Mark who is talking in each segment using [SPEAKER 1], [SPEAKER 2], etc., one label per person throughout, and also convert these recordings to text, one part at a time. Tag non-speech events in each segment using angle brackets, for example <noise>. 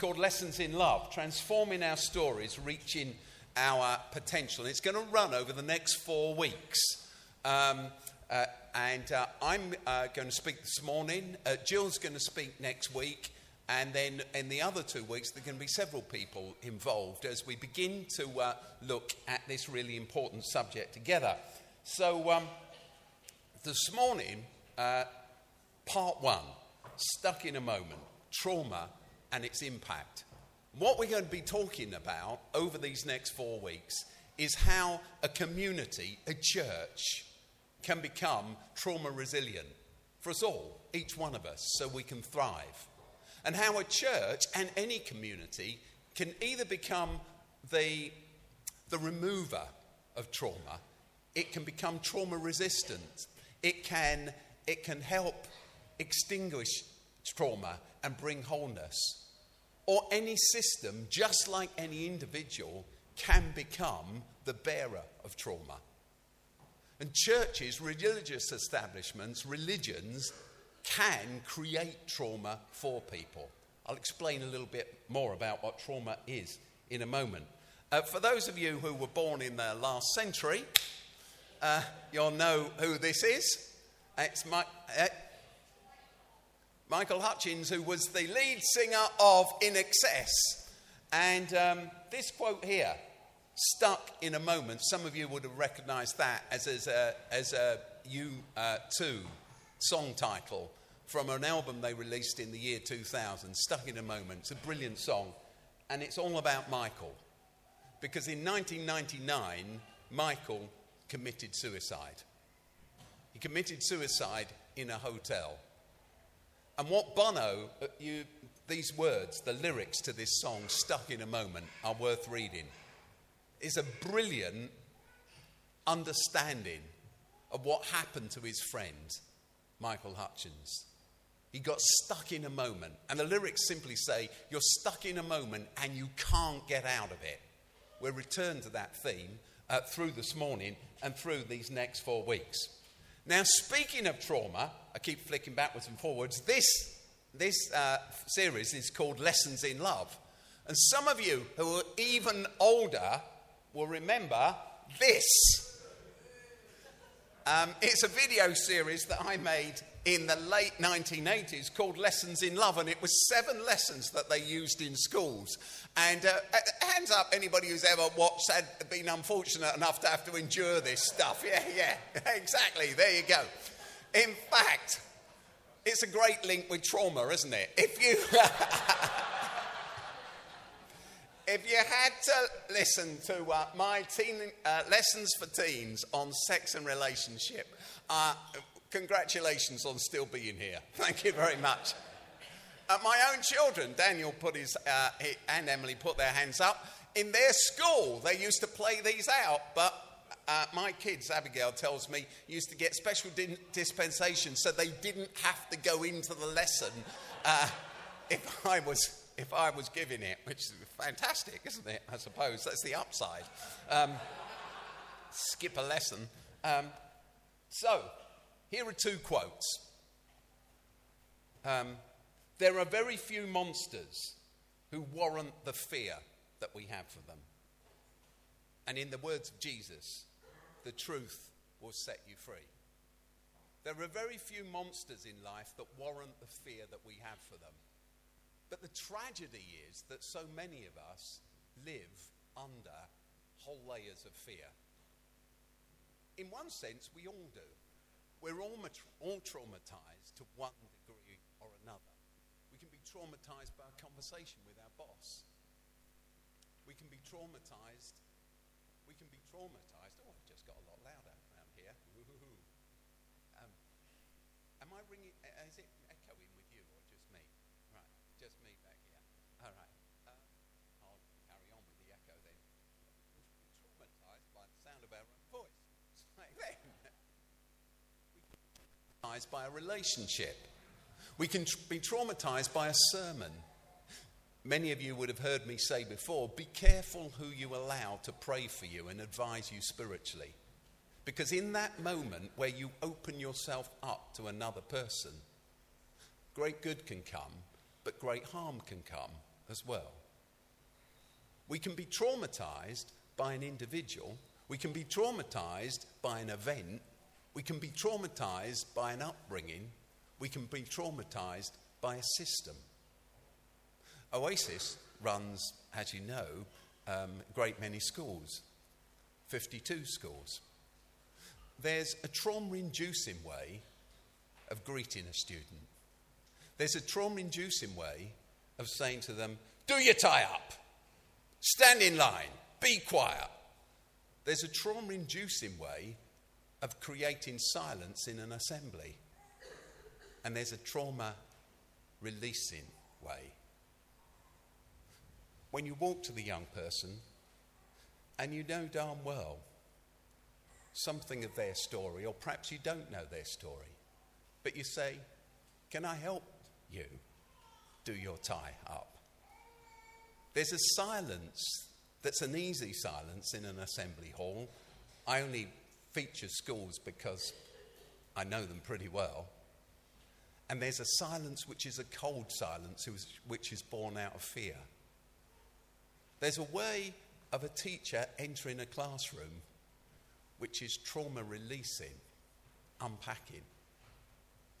[SPEAKER 1] called Lessons in Love Transforming Our Stories, Reaching Our Potential. And it's going to run over the next four weeks. Um, uh, and uh, I'm uh, going to speak this morning. Uh, Jill's going to speak next week. And then in the other two weeks, there are going to be several people involved as we begin to uh, look at this really important subject together. So, um, this morning, uh, part one stuck in a moment trauma and its impact. What we're going to be talking about over these next four weeks is how a community, a church, can become trauma resilient for us all, each one of us, so we can thrive. And how a church and any community can either become the, the remover of trauma, it can become trauma resistant, it can, it can help extinguish trauma and bring wholeness. Or any system, just like any individual, can become the bearer of trauma. And churches, religious establishments, religions can create trauma for people. I'll explain a little bit more about what trauma is in a moment. Uh, for those of you who were born in the last century, uh, you'll know who this is. It's my, uh, Michael Hutchence, who was the lead singer of INXS. And um, this quote here, stuck in a moment, some of you would have recognized that as, as a, as a U2 song title from an album they released in the year 2000, Stuck in a Moment. It's a brilliant song. And it's all about Michael. Because in 1999, Michael committed suicide. He committed suicide in a hotel. And what Bono, uh, you, these words, the lyrics to this song, stuck in a moment, are worth reading. Is a brilliant understanding of what happened to his friend, Michael Hutchence. He got stuck in a moment. And the lyrics simply say, You're stuck in a moment and you can't get out of it. We'll return to that theme uh, through this morning and through these next four weeks. Now, speaking of trauma, I keep flicking backwards and forwards. This, this uh, series is called Lessons in Love. And some of you who are even older will remember this. Um, it's a video series that I made in the late 1980s called Lessons in Love, and it was seven lessons that they used in schools. And uh, hands up, anybody who's ever watched had been unfortunate enough to have to endure this stuff. <laughs> Yeah, yeah, exactly. There you go. In fact, it's a great link with trauma, isn't it? If you. <laughs> if you had to listen to uh, my teen, uh, lessons for teens on sex and relationship, uh, congratulations on still being here. Thank you very much. Uh, my own children, Daniel put his, uh, and Emily put their hands up. In their school, they used to play these out, but uh, my kids, Abigail tells me, used to get special di- dispensation so they didn't have to go into the lesson uh, if I was if I was giving it, which is fantastic, isn't it? I suppose that's the upside. Um, skip a lesson. Um, so, here are two quotes. Um, there are very few monsters who warrant the fear that we have for them. And in the words of Jesus, the truth will set you free. There are very few monsters in life that warrant the fear that we have for them. But the tragedy is that so many of us live under whole layers of fear. In one sense, we all do. We're all, all traumatized to one degree or another We can be traumatized by a conversation with our boss. We can be traumatized. We can be traumatized. Oh, it just got a lot louder around here. Um, am I ringing? Is it echoing with you or just me? Right, just me back here. All right. Uh, I'll carry on with the echo then. We can be traumatized by the sound of our own voice. we can be traumatized by a relationship. We can tr- be traumatized by a sermon. Many of you would have heard me say before be careful who you allow to pray for you and advise you spiritually. Because in that moment where you open yourself up to another person, great good can come, but great harm can come as well. We can be traumatized by an individual, we can be traumatized by an event, we can be traumatized by an upbringing, we can be traumatized by a system. Oasis runs, as you know, um, great many schools 52 schools. There's a trauma inducing way of greeting a student. There's a trauma inducing way of saying to them, Do your tie up, stand in line, be quiet. There's a trauma inducing way of creating silence in an assembly. And there's a trauma releasing way. When you walk to the young person and you know darn well something of their story, or perhaps you don't know their story, but you say, Can I help you do your tie up? There's a silence that's an easy silence in an assembly hall. I only feature schools because I know them pretty well. And there's a silence which is a cold silence, which is born out of fear. There's a way of a teacher entering a classroom which is trauma releasing, unpacking.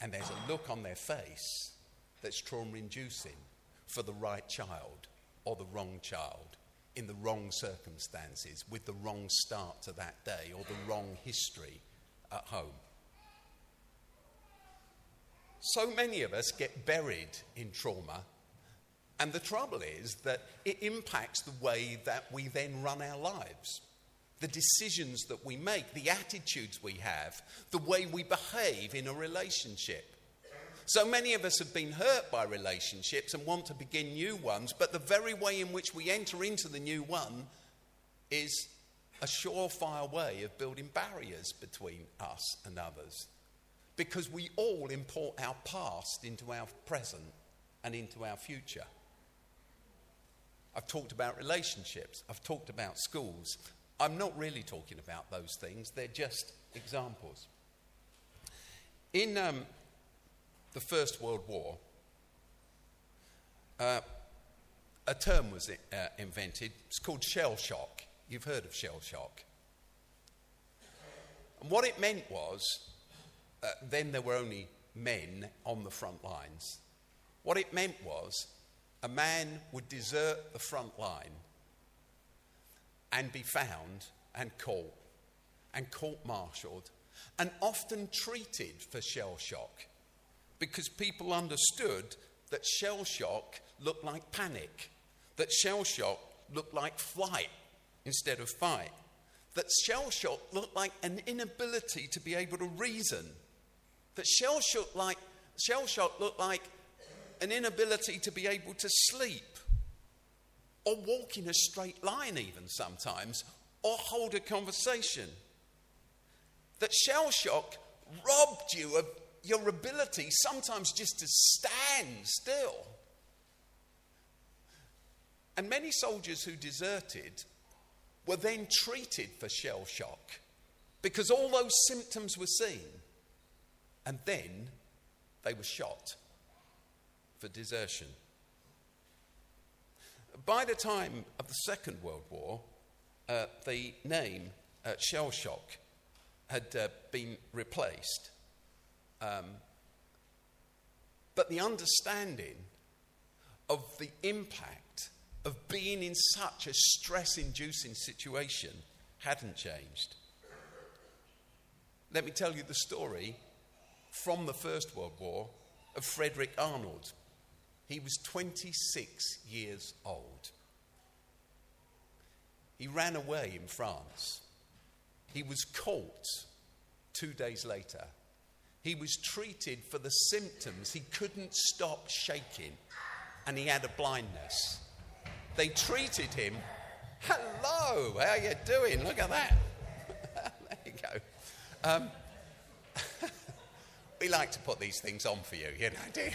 [SPEAKER 1] And there's a look on their face that's trauma inducing for the right child or the wrong child in the wrong circumstances with the wrong start to that day or the wrong history at home. So many of us get buried in trauma, and the trouble is that it impacts the way that we then run our lives. The decisions that we make, the attitudes we have, the way we behave in a relationship. So many of us have been hurt by relationships and want to begin new ones, but the very way in which we enter into the new one is a surefire way of building barriers between us and others. Because we all import our past into our present and into our future. I've talked about relationships, I've talked about schools. I'm not really talking about those things, they're just examples. In um, the First World War, uh, a term was uh, invented. It's called shell shock. You've heard of shell shock. And what it meant was, uh, then there were only men on the front lines. What it meant was, a man would desert the front line and be found and caught and court martialed and often treated for shell shock because people understood that shell shock looked like panic, that shell shock looked like flight instead of fight, that shell shock looked like an inability to be able to reason, that shell shock, like, shell shock looked like an inability to be able to sleep or walk in a straight line, even sometimes, or hold a conversation. That shell shock robbed you of your ability sometimes just to stand still. And many soldiers who deserted were then treated for shell shock because all those symptoms were seen. And then they were shot for desertion. By the time of the Second World War, uh, the name uh, shell shock had uh, been replaced um, but the understanding of the impact of being in such a stress inducing situation hadn't changed. Let me tell you the story from the First World War of Frederick Arnold. He was 26 years old. He ran away in France. He was caught two days later he was treated for the symptoms. He couldn't stop shaking and he had a blindness. They treated him. Hello, how are you doing? Look at that. <laughs> there you go. Um, <laughs> we like to put these things on for you, you know. Do you?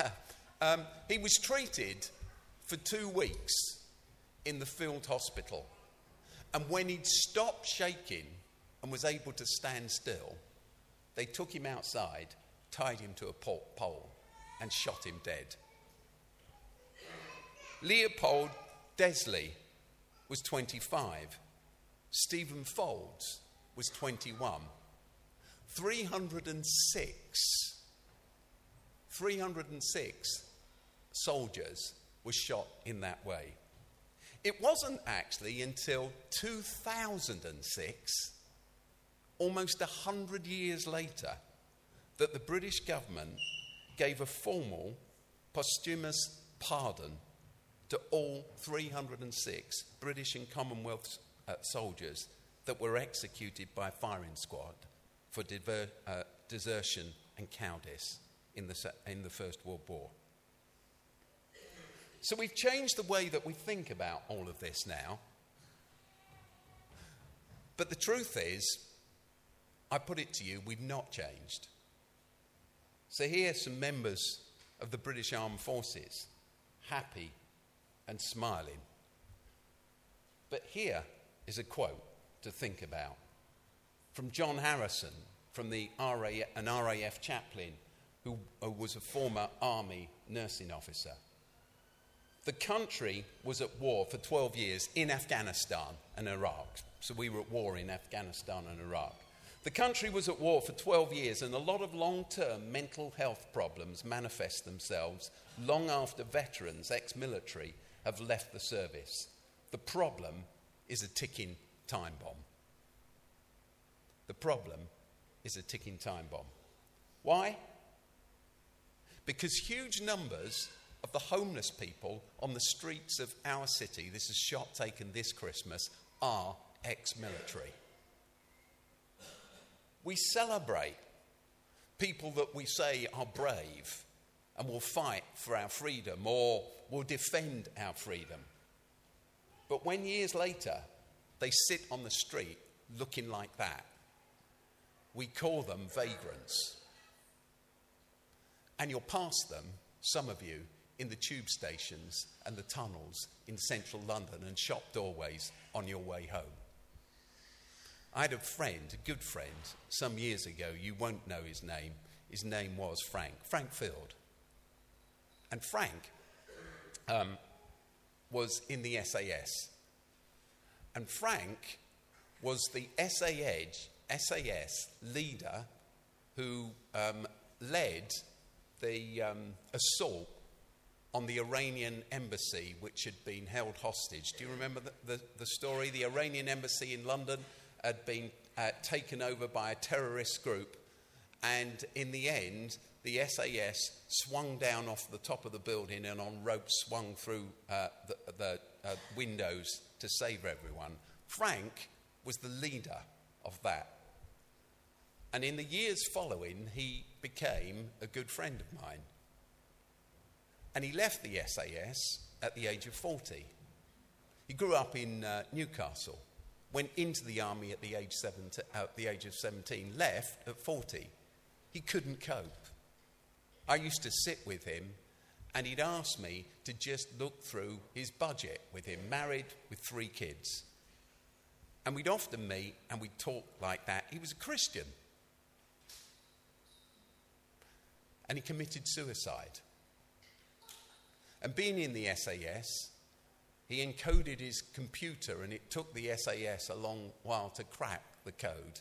[SPEAKER 1] <laughs> um, he was treated for two weeks in the field hospital. And when he'd stopped shaking and was able to stand still, they took him outside, tied him to a pole, and shot him dead. Leopold Desley was 25. Stephen Folds was 21. 306, 306 soldiers were shot in that way. It wasn't actually until 2006, almost 100 years later, that the British government gave a formal posthumous pardon to all 306 British and Commonwealth uh, soldiers that were executed by firing squad for diver, uh, desertion and cowardice in the, in the First World War. So we've changed the way that we think about all of this now. But the truth is, I put it to you, we've not changed. So here are some members of the British Armed Forces, happy and smiling. But here is a quote to think about from John Harrison, from the RA, an RAF chaplain who uh, was a former army nursing officer. The country was at war for 12 years in Afghanistan and Iraq. So we were at war in Afghanistan and Iraq. The country was at war for 12 years, and a lot of long term mental health problems manifest themselves long after veterans, ex military, have left the service. The problem is a ticking time bomb. The problem is a ticking time bomb. Why? Because huge numbers of the homeless people on the streets of our city, this is shot taken this Christmas, are ex military. We celebrate people that we say are brave and will fight for our freedom or will defend our freedom. But when years later they sit on the street looking like that, we call them vagrants. And you'll pass them, some of you, in the tube stations and the tunnels in central London and shop doorways on your way home. I had a friend, a good friend, some years ago. You won't know his name. His name was Frank, Frank Field. And Frank um, was in the SAS. And Frank was the SAS, SAS leader who um, led the um, assault on the Iranian embassy, which had been held hostage. Do you remember the, the, the story? The Iranian embassy in London had been uh, taken over by a terrorist group, and in the end, the SAS swung down off the top of the building and on ropes swung through uh, the, the uh, windows to save everyone. Frank was the leader of that. And in the years following, he became a good friend of mine. And he left the SAS at the age of 40. He grew up in uh, Newcastle, went into the army at the, age 17, uh, at the age of 17, left at 40. He couldn't cope. I used to sit with him and he'd ask me to just look through his budget with him, married with three kids. And we'd often meet and we'd talk like that. He was a Christian. And he committed suicide. And being in the SAS, he encoded his computer, and it took the SAS a long while to crack the code.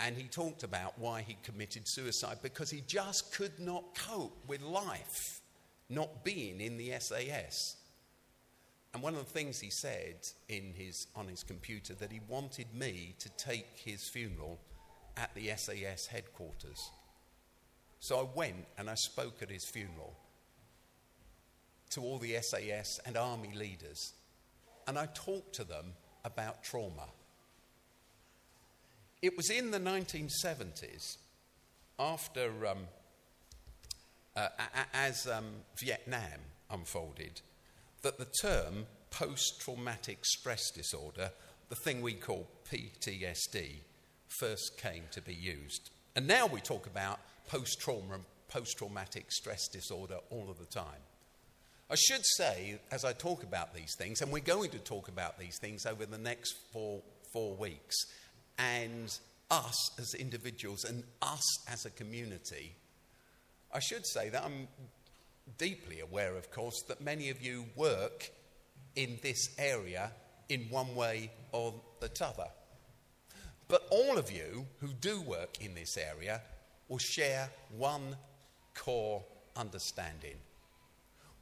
[SPEAKER 1] And he talked about why he committed suicide because he just could not cope with life not being in the SAS. And one of the things he said in his, on his computer that he wanted me to take his funeral at the SAS headquarters. So I went and I spoke at his funeral to all the SAS and army leaders. And I talked to them about trauma. It was in the 1970s, after um, uh, as um, Vietnam unfolded, that the term post traumatic stress disorder, the thing we call PTSD, first came to be used. And now we talk about post trauma and post traumatic stress disorder all of the time. I should say, as I talk about these things, and we're going to talk about these things over the next four, four weeks, and us as individuals and us as a community, I should say that I'm deeply aware, of course, that many of you work in this area in one way or the other. But all of you who do work in this area will share one core understanding.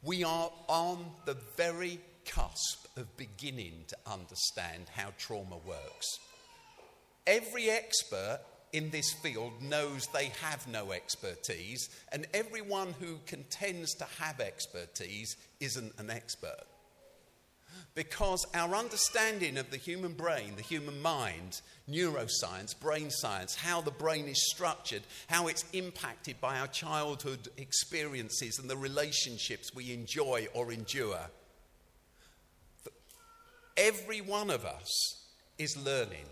[SPEAKER 1] We are on the very cusp of beginning to understand how trauma works. Every expert in this field knows they have no expertise, and everyone who contends to have expertise isn't an expert. Because our understanding of the human brain, the human mind, neuroscience, brain science, how the brain is structured, how it's impacted by our childhood experiences and the relationships we enjoy or endure, every one of us is learning.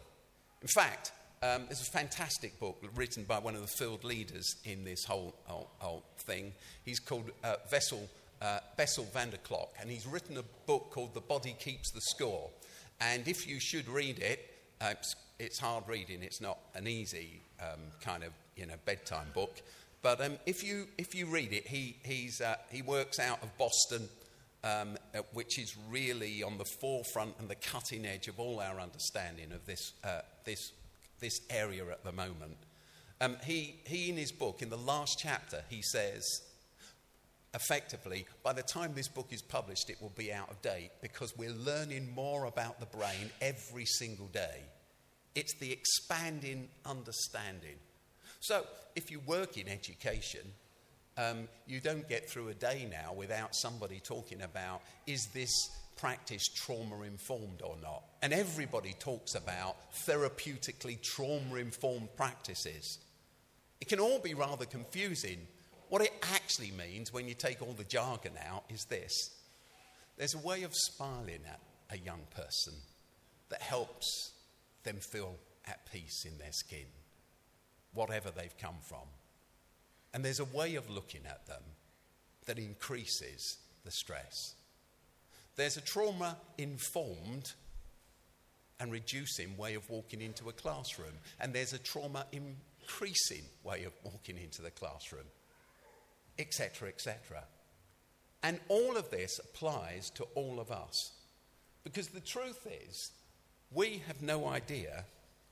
[SPEAKER 1] In fact, um, there's a fantastic book written by one of the field leaders in this whole, whole, whole thing. He's called uh, Vessel, uh, Bessel van der Kolk, and he's written a book called The Body Keeps the Score. And if you should read it, uh, it's, it's, hard reading, it's not an easy um, kind of you know, bedtime book. But um, if, you, if you read it, he, he's, uh, he works out of Boston um, which is really on the forefront and the cutting edge of all our understanding of this, uh, this, this area at the moment. Um, he, he, in his book, in the last chapter, he says, effectively, by the time this book is published, it will be out of date because we're learning more about the brain every single day. It's the expanding understanding. So, if you work in education, um, you don't get through a day now without somebody talking about is this practice trauma informed or not? And everybody talks about therapeutically trauma informed practices. It can all be rather confusing. What it actually means when you take all the jargon out is this there's a way of smiling at a young person that helps them feel at peace in their skin, whatever they've come from. And there's a way of looking at them that increases the stress. There's a trauma informed and reducing way of walking into a classroom, and there's a trauma increasing way of walking into the classroom, etc., etc. And all of this applies to all of us. Because the truth is, we have no idea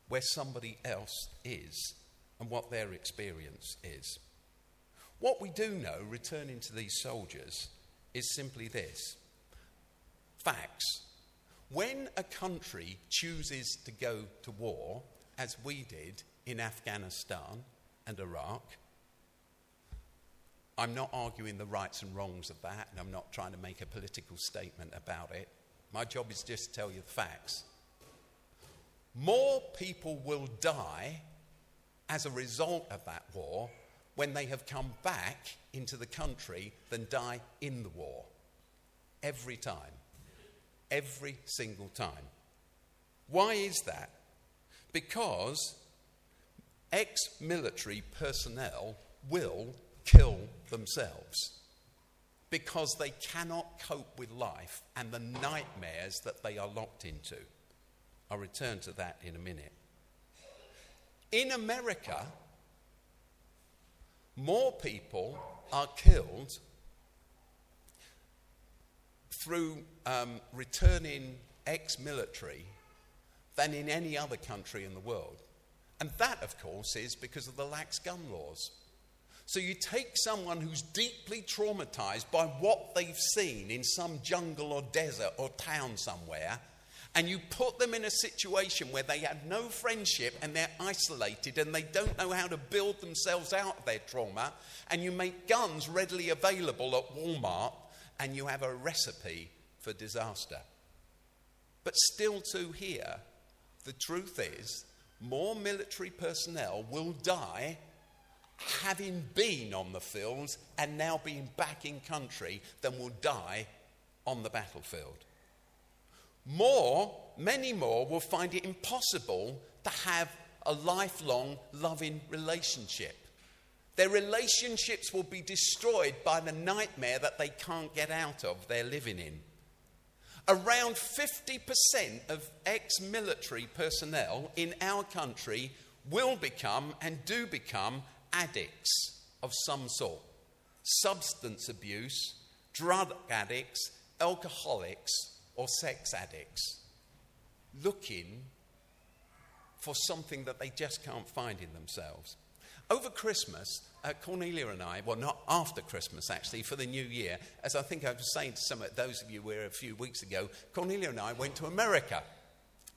[SPEAKER 1] where somebody else is and what their experience is. What we do know, returning to these soldiers, is simply this facts. When a country chooses to go to war, as we did in Afghanistan and Iraq, I'm not arguing the rights and wrongs of that, and I'm not trying to make a political statement about it. My job is just to tell you the facts. More people will die as a result of that war when they have come back into the country than die in the war. Every time. Every single time. Why is that? Because ex military personnel will kill themselves because they cannot cope with life and the nightmares that they are locked into. I'll return to that in a minute. In America, more people are killed through um, returning ex military than in any other country in the world. And that, of course, is because of the lax gun laws. So you take someone who's deeply traumatized by what they've seen in some jungle or desert or town somewhere and you put them in a situation where they have no friendship and they're isolated and they don't know how to build themselves out of their trauma, and you make guns readily available at Walmart, and you have a recipe for disaster. But still, to here, the truth is more military personnel will die having been on the fields and now being back in country than will die on the battlefield. More, many more, will find it impossible to have a lifelong loving relationship. Their relationships will be destroyed by the nightmare that they can't get out of, they're living in. Around 50% of ex military personnel in our country will become and do become addicts of some sort. substance abuse, drug addicts, alcoholics, or sex addicts looking for something that they just can't find in themselves. Over Christmas, uh, Cornelia and I, well, not after Christmas actually, for the new year, as I think I was saying to some of those of you were a few weeks ago, Cornelia and I went to America.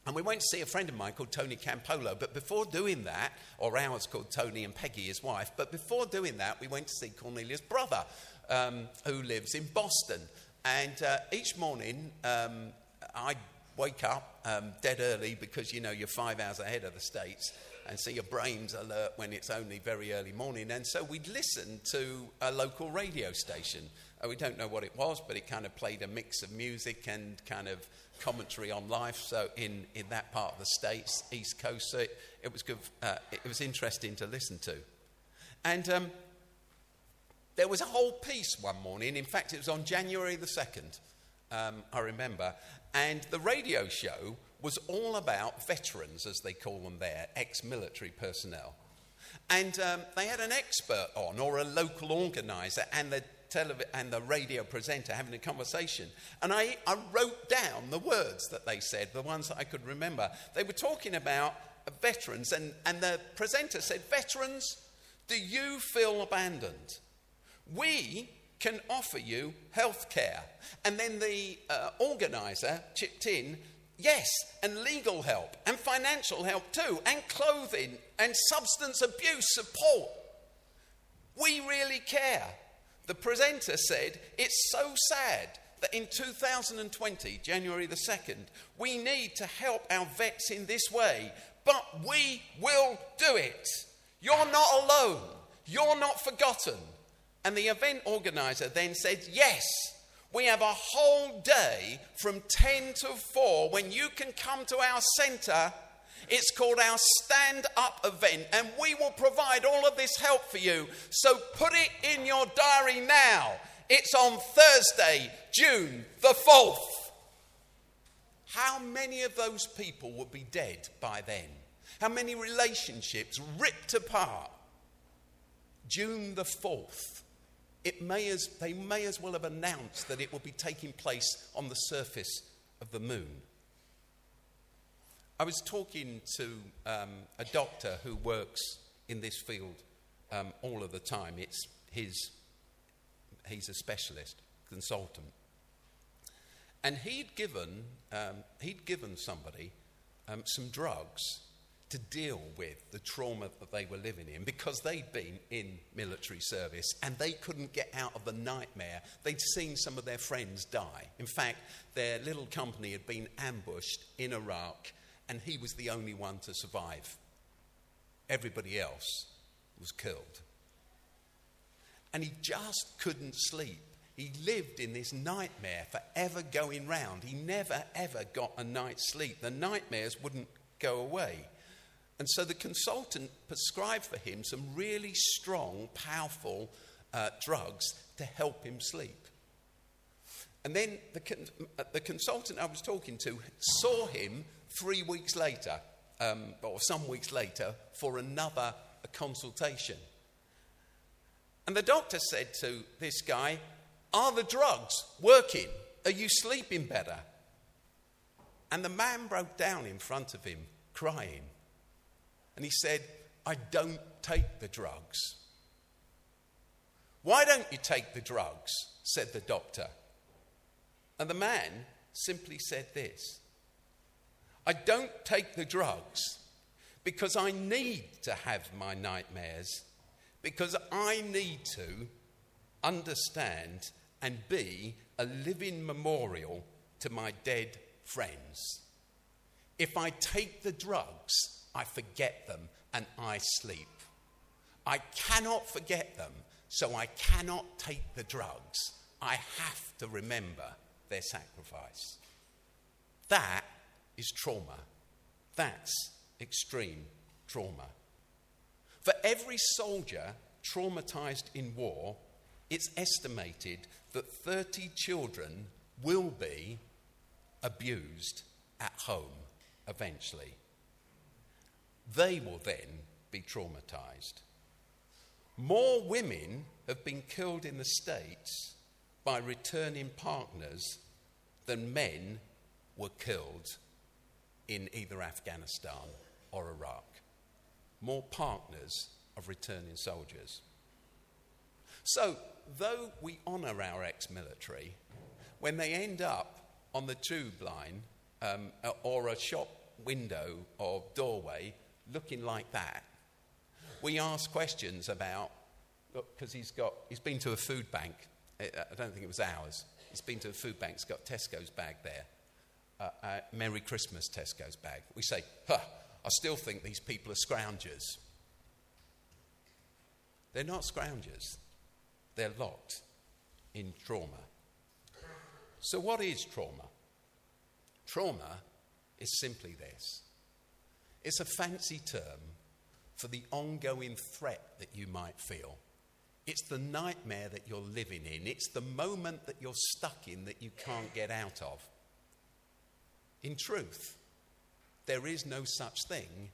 [SPEAKER 1] And we went to see a friend of mine called Tony Campolo. But before doing that, or ours called Tony and Peggy, his wife, but before doing that, we went to see Cornelia's brother, um, who lives in Boston. And uh, each morning, um, I wake up um, dead early because you know you're five hours ahead of the States. And so your brain's alert when it's only very early morning. And so we'd listen to a local radio station. Uh, we don't know what it was, but it kind of played a mix of music and kind of commentary on life. So in, in that part of the states, East Coast, so it, it was good. Uh, it was interesting to listen to, and um, there was a whole piece one morning. In fact, it was on January the second. Um, I remember, and the radio show was all about veterans, as they call them there, ex-military personnel. And um, they had an expert on, or a local organizer, and the telev- and the radio presenter having a conversation. And I, I wrote down the words that they said, the ones that I could remember. They were talking about veterans, and, and the presenter said, Veterans, do you feel abandoned? We can offer you health care. And then the uh, organizer chipped in, yes, and legal help, and financial help too, and clothing, and substance abuse support. We really care. The presenter said, It's so sad that in 2020, January the 2nd, we need to help our vets in this way, but we will do it. You're not alone, you're not forgotten. And the event organizer then said, Yes, we have a whole day from 10 to 4 when you can come to our centre it's called our Stand Up event, and we will provide all of this help for you. So put it in your diary now. It's on Thursday, June the 4th. How many of those people would be dead by then? How many relationships ripped apart? June the 4th. It may as, they may as well have announced that it will be taking place on the surface of the moon. I was talking to um, a doctor who works in this field um, all of the time. It's his, he's a specialist, consultant. And he'd given, um, he'd given somebody um, some drugs to deal with the trauma that they were living in because they'd been in military service and they couldn't get out of the nightmare. They'd seen some of their friends die. In fact, their little company had been ambushed in Iraq and he was the only one to survive. Everybody else was killed. And he just couldn't sleep. He lived in this nightmare forever going round. He never, ever got a night's sleep. The nightmares wouldn't go away. And so the consultant prescribed for him some really strong, powerful uh, drugs to help him sleep. And then the, con- uh, the consultant I was talking to saw him three weeks later, um, or some weeks later, for another consultation. And the doctor said to this guy, Are the drugs working? Are you sleeping better? And the man broke down in front of him, crying. And he said, I don't take the drugs. Why don't you take the drugs? said the doctor. And the man simply said this I don't take the drugs because I need to have my nightmares, because I need to understand and be a living memorial to my dead friends. If I take the drugs, I forget them and I sleep. I cannot forget them, so I cannot take the drugs. I have to remember their sacrifice. That is trauma. That's extreme trauma. For every soldier traumatized in war, it's estimated that 30 children will be abused at home eventually. They will then be traumatized. more women have been killed in the States by returning partners than men were killed in either Afghanistan or Iraq. More partners of returning soldiers. So, though we honour our ex military, when they end up on the tube line um, or a shop window or doorway looking like that, we ask questions about, because he's, got, he's been to a food bank. I don't think it was ours. He's been to a food bank, he's got Tesco's bag there. Uh, uh, Merry Christmas, Tesco's bag. We say, huh, I still think these people are scroungers. They're not scroungers, they're locked in trauma. So, what is trauma? Trauma is simply this it's a fancy term for the ongoing threat that you might feel. It's the nightmare that you're living in. It's the moment that you're stuck in that you can't get out of. In truth, there is no such thing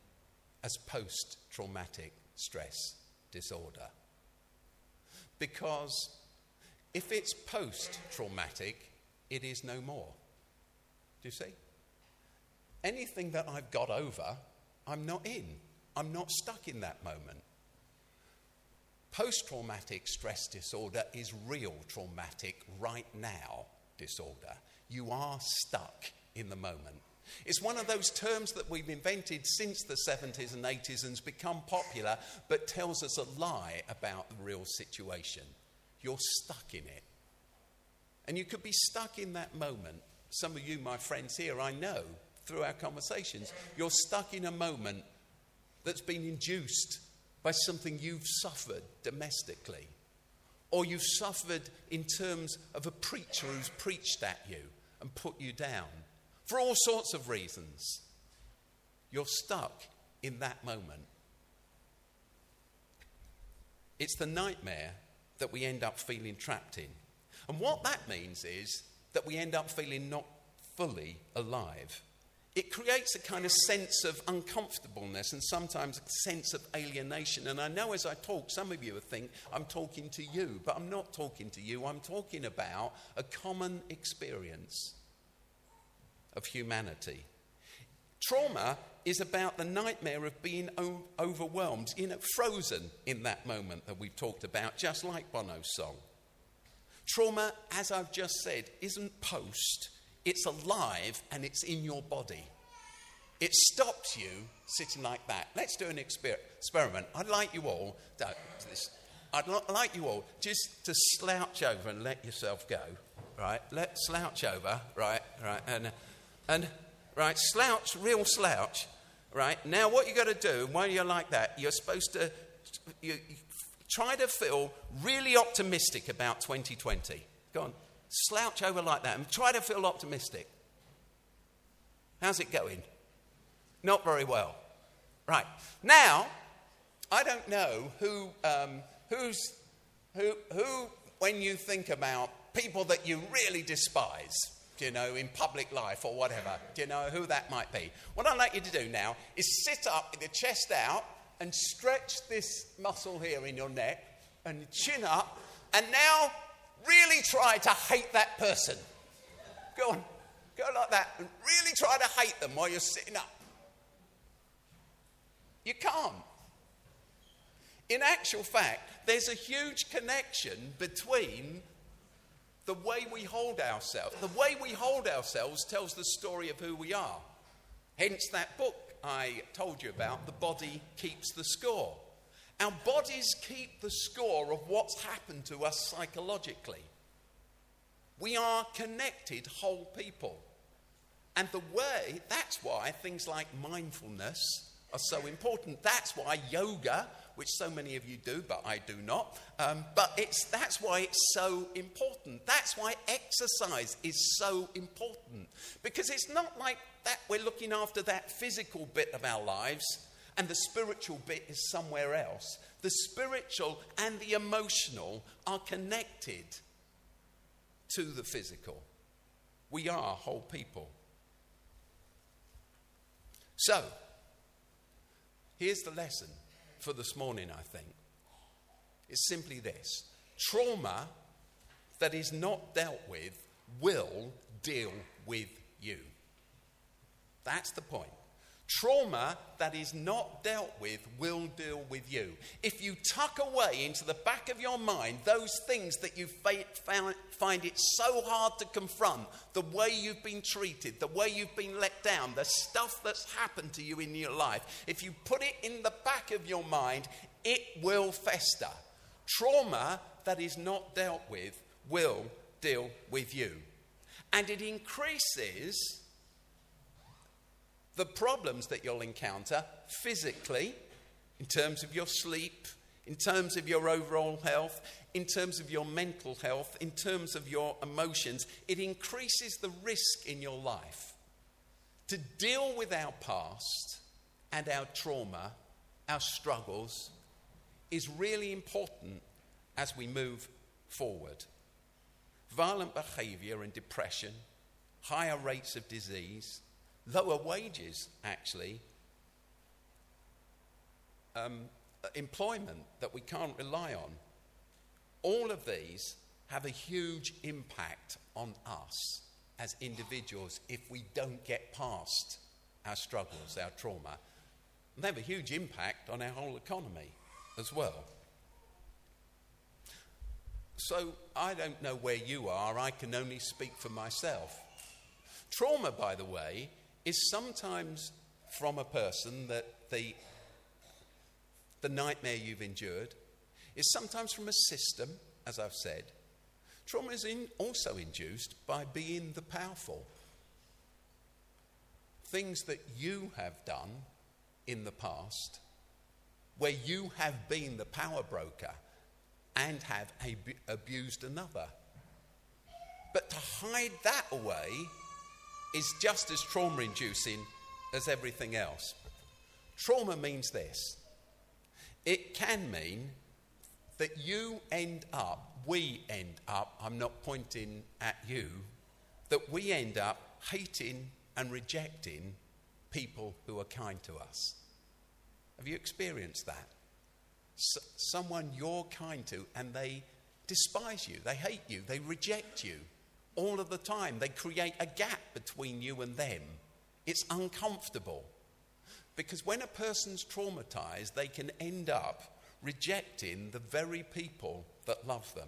[SPEAKER 1] as post traumatic stress disorder. Because if it's post traumatic, it is no more. Do you see? Anything that I've got over, I'm not in. I'm not stuck in that moment. Post traumatic stress disorder is real traumatic right now disorder. You are stuck in the moment. It's one of those terms that we've invented since the 70s and 80s and has become popular, but tells us a lie about the real situation. You're stuck in it. And you could be stuck in that moment. Some of you, my friends here, I know through our conversations, you're stuck in a moment that's been induced by something you've suffered domestically, or you've suffered in terms of a preacher who's preached at you and put you down for all sorts of reasons. You're stuck in that moment. It's the nightmare that we end up feeling trapped in. And what that means is that we end up feeling not fully alive. It creates a kind of sense of uncomfortableness and sometimes a sense of alienation. And I know as I talk, some of you will think I'm talking to you, but I'm not talking to you. I'm talking about a common experience of humanity. Trauma is about the nightmare of being o- overwhelmed, you know, frozen in that moment that we've talked about, just like Bono's song. Trauma, as I've just said, isn't post, it's alive and it's in your body. It stops you sitting like that. Let's do an exper- experiment. I'd like you all, I'd like you all just to slouch over and let yourself go, right? Let slouch over, right, right, and and right, slouch, real slouch, right? Now, what you got to do when you're like that, you're supposed to you, you try to feel really optimistic about 2020. Go on, slouch over like that and try to feel optimistic. How's it going? Not very well. Right. Now, I don't know who, um, who's, who, who, when you think about people that you really despise, you know, in public life or whatever, do you know who that might be? What I'd like you to do now is sit up with your chest out and stretch this muscle here in your neck and chin up and now really try to hate that person. Go on, go like that and really try to hate them while you're sitting up. You can't. In actual fact, there's a huge connection between the way we hold ourselves. The way we hold ourselves tells the story of who we are. Hence, that book I told you about, The Body Keeps the Score. Our bodies keep the score of what's happened to us psychologically. We are connected whole people. And the way, that's why things like mindfulness are so important. That's why yoga which so many of you do, but I do not. Um, but it's, that's why it's so important. That's why exercise is so important. Because it's not like that we're looking after that physical bit of our lives and the spiritual bit is somewhere else. The spiritual and the emotional are connected to the physical. We are whole people. So, here's the lesson for this morning, I think. is simply this trauma that is not dealt with will deal with you. That's the point. Trauma that is not dealt with will deal with you. If you tuck away into the back of your mind those things that you find it so hard to confront, the way you've been treated, the way you've been let down, the stuff that's happened to you in your life, if you put it in the back of your mind, it will fester. Trauma that is not dealt with will deal with you. And it increases the problems that you'll encounter physically, in terms of your sleep, in terms of your overall health, in terms of your mental health, in terms of your emotions, it increases the risk in your life. To deal with our past and our trauma, our struggles, is really important as we move forward. Violent behavior and depression, higher rates of disease, lower wages, actually, um, employment that we can't rely on. All of these have a huge impact on us as individuals if we don't get past our struggles, our trauma. And they have a huge impact on our whole economy as well. So I don't know where you are, I can only speak for myself. Trauma, by the way, is sometimes from a person that the, the nightmare you've endured is sometimes from a system, as I've said. Trauma is in, also induced by being the powerful. Things that you have done in the past, where you have been the power broker and have ab- abused another. But to hide that away is just as trauma inducing as everything else. Trauma means this it can mean that you end up, we end up, I'm not pointing at you, that we end up hating and rejecting people who are kind to us. Have you experienced that? S- someone you're kind to and they despise you, they hate you, they reject you all of the time. They create a gap between you and them. It's uncomfortable. Because when a person's traumatized, they can end up rejecting the very people that love them.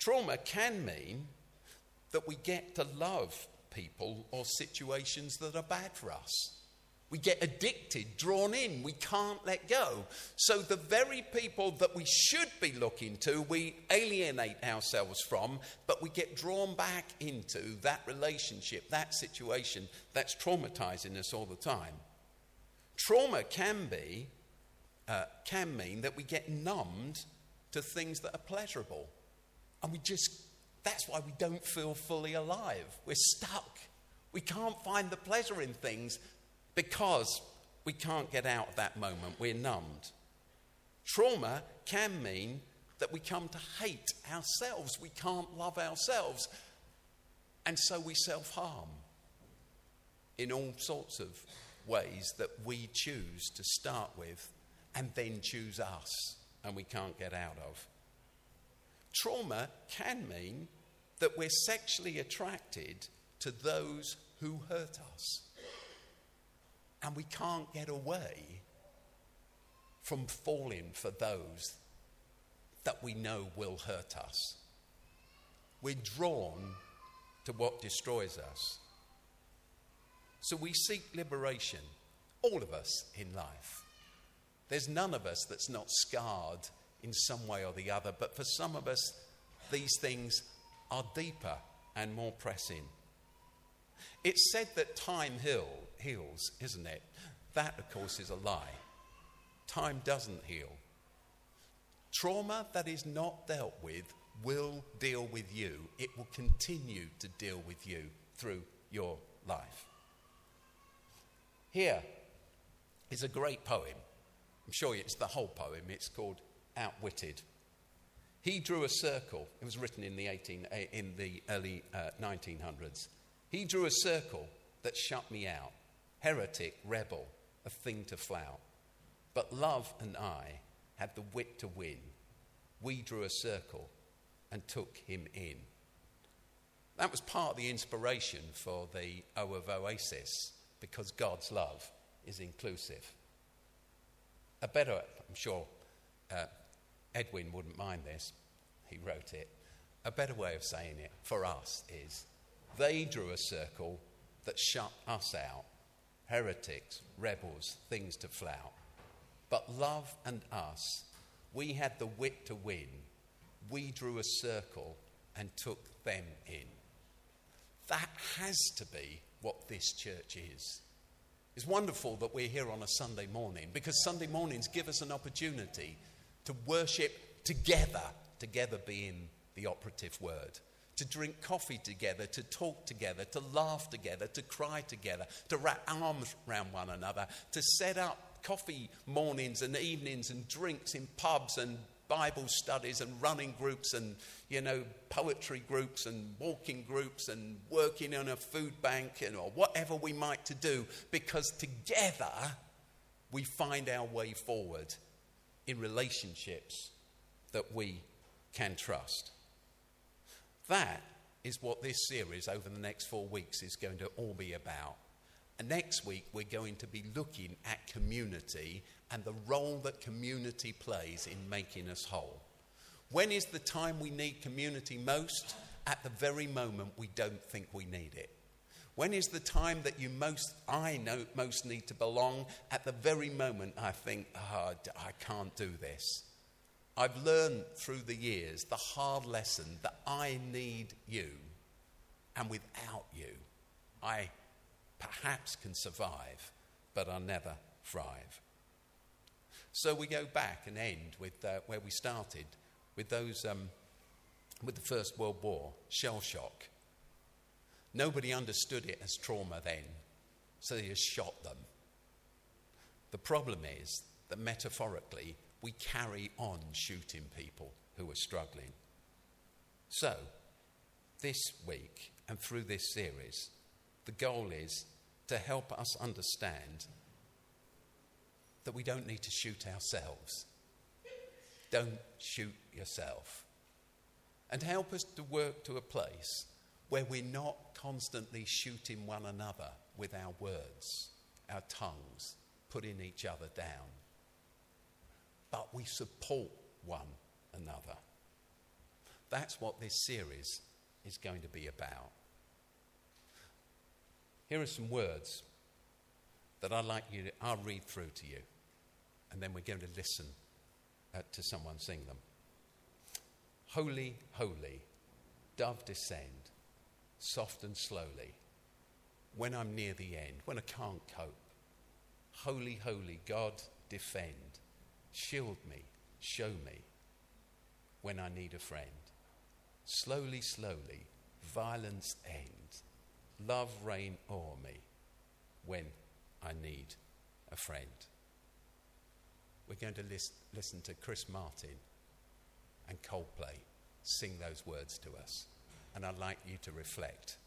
[SPEAKER 1] Trauma can mean that we get to love people or situations that are bad for us. We get addicted, drawn in, we can't let go. So, the very people that we should be looking to, we alienate ourselves from, but we get drawn back into that relationship, that situation that's traumatizing us all the time. Trauma can be, uh, can mean that we get numbed to things that are pleasurable. And we just, that's why we don't feel fully alive. We're stuck. We can't find the pleasure in things because we can't get out of that moment. We're numbed. Trauma can mean that we come to hate ourselves. We can't love ourselves. And so we self harm in all sorts of ways that we choose to start with and then choose us and we can't get out of. Trauma can mean that we're sexually attracted to those who hurt us. And we can't get away from falling for those that we know will hurt us. We're drawn to what destroys us. So we seek liberation, all of us in life. There's none of us that's not scarred in some way or the other, but for some of us, these things are deeper and more pressing. It's said that time heal, heals, isn't it? That, of course, is a lie. Time doesn't heal. Trauma that is not dealt with will deal with you. It will continue to deal with you through your life. Here is a great poem. I'm sure it's the whole poem. It's called Outwitted. He drew a circle. It was written in the, 18, in the early uh, 1900s. He drew a circle that shut me out. Heretic, rebel, a thing to flout. But love and I had the wit to win. we drew a circle and took him in. That was part of the inspiration for the O of Oasis, because God's love is inclusive. A better, I'm sure uh, Edwin wouldn't mind this, he wrote it. A better way of saying it for us is they drew a circle that shut us out heretics, rebels, things to flout. But love and us, we had the wit to win. We drew a circle and took them in. That has to be what this church is. It's wonderful that we're here on a Sunday morning because Sunday mornings give us an opportunity to worship together, together being the operative word to drink coffee together, to talk together, to laugh together, to cry together, to wrap arms around one another, to set up coffee mornings and evenings and drinks in pubs and Bible studies and running groups and, you know, poetry groups and walking groups and working on a food bank and, or whatever we might to do because together we find our way forward in relationships that we can trust. That is what this series over the next four weeks is going to all be about. And next week, we're going to be looking at community and the role that community plays in making us whole. When is the time we need community most? At the very moment we don't think we need it. When is the time that you most, I know, most need to belong? At the very moment I think, oh, I can't do this. I've learned through the years the hard lesson that I need you, and without you, I perhaps can survive, but I'll never thrive. So we go back and end with uh, where we started, with those, um, with the First World War, shell shock. Nobody understood it as trauma then, so they just shot them. The problem is that metaphorically, we carry on shooting people who are struggling. So, this week and through this series, the goal is to help us understand that we don't need to shoot ourselves. Don't shoot yourself. And help us to work to a place where we're not constantly shooting one another with our words, our tongues, putting each other down but we support one another. That's what this series is going to be about. Here are some words that I'd like you to, I'll read through to you, and then we're going to listen uh, to someone sing them. Holy, holy, dove descend, soft and slowly, when I'm near the end, when I can't cope. Holy, holy, God, defend Shield me, show me when I need a friend. Slowly, slowly, violence ends. Love reign o'er me when I need a friend. We're going to list, listen to Chris Martin and Coldplay sing those words to us. And I'd like you to reflect